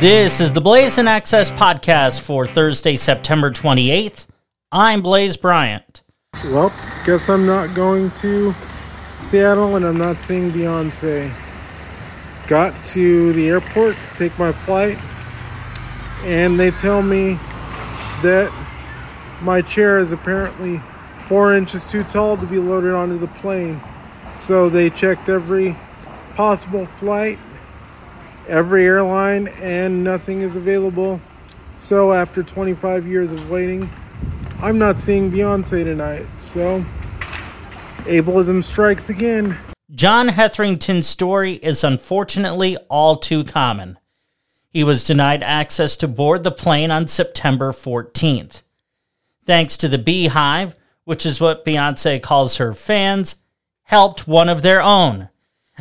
This is the Blaisin' Access podcast for Thursday, September 28th. I'm Blaise Bryant. Well, guess I'm not going to Seattle and I'm not seeing Beyonce. Got to the airport to take my flight, and they tell me that my chair is apparently four inches too tall to be loaded onto the plane. So they checked every possible flight every airline and nothing is available. So after 25 years of waiting, I'm not seeing Beyonce tonight. So ableism strikes again. John Hetherington's story is unfortunately all too common. He was denied access to board the plane on September 14th. Thanks to the Beyhive, which is what Beyonce calls her fans, helped one of their own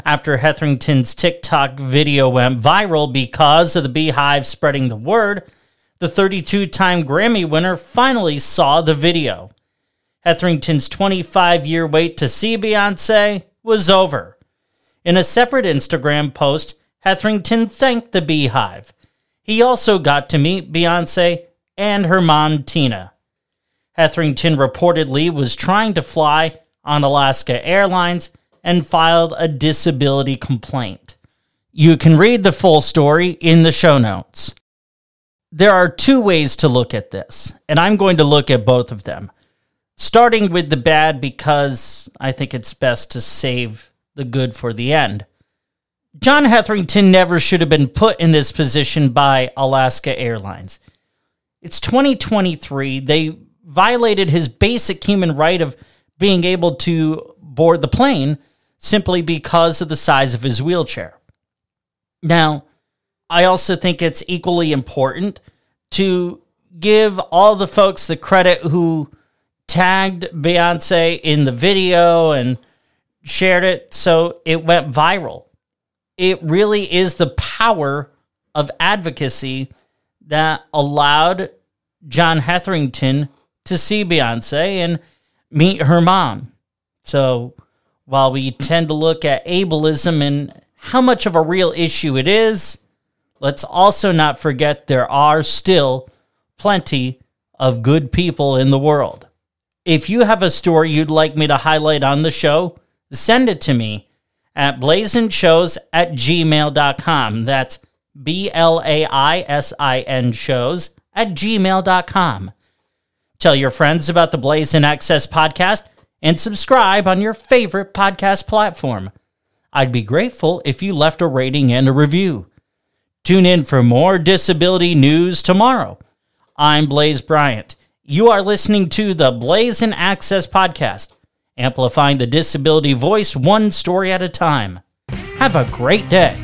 after Hetherington's TikTok video went viral because of the Beyhive spreading the word, the 32 time Grammy winner finally saw the video. Hetherington's 25 year wait to see Beyonce was over. In a separate Instagram post, Hetherington thanked the Beyhive. He also got to meet Beyonce and her mom, Tina. Hetherington reportedly was trying to fly on Alaska Airlines and filed a disability complaint. You can read the full story in the show notes. There are two ways to look at this, and I'm going to look at both of them. Starting with the bad because I think it's best to save the good for the end. John Hetherington never should have been put in this position by Alaska Airlines. It's 2023. They violated his basic human right of being able to board the plane simply because of the size of his wheelchair. Now, I also think it's equally important to give all the folks the credit who tagged Beyonce in the video and shared it so it went viral. It really is the power of advocacy that allowed John Hetherington to see Beyonce and meet her mom. So, while we tend to look at ableism and how much of a real issue it is, let's also not forget there are still plenty of good people in the world. If you have a story you'd like me to highlight on the show, send it to me at blaisin'shows at gmail.com. That's B L A I S I N shows at gmail.com. Tell your friends about the Blaisin' Access podcast and subscribe on your favorite podcast platform. I'd be grateful if you left a rating and a review. Tune in for more disability news tomorrow. I'm Blaise Bryant. You are listening to the Blaisin' Access podcast, amplifying the disability voice one story at a time. Have a great day.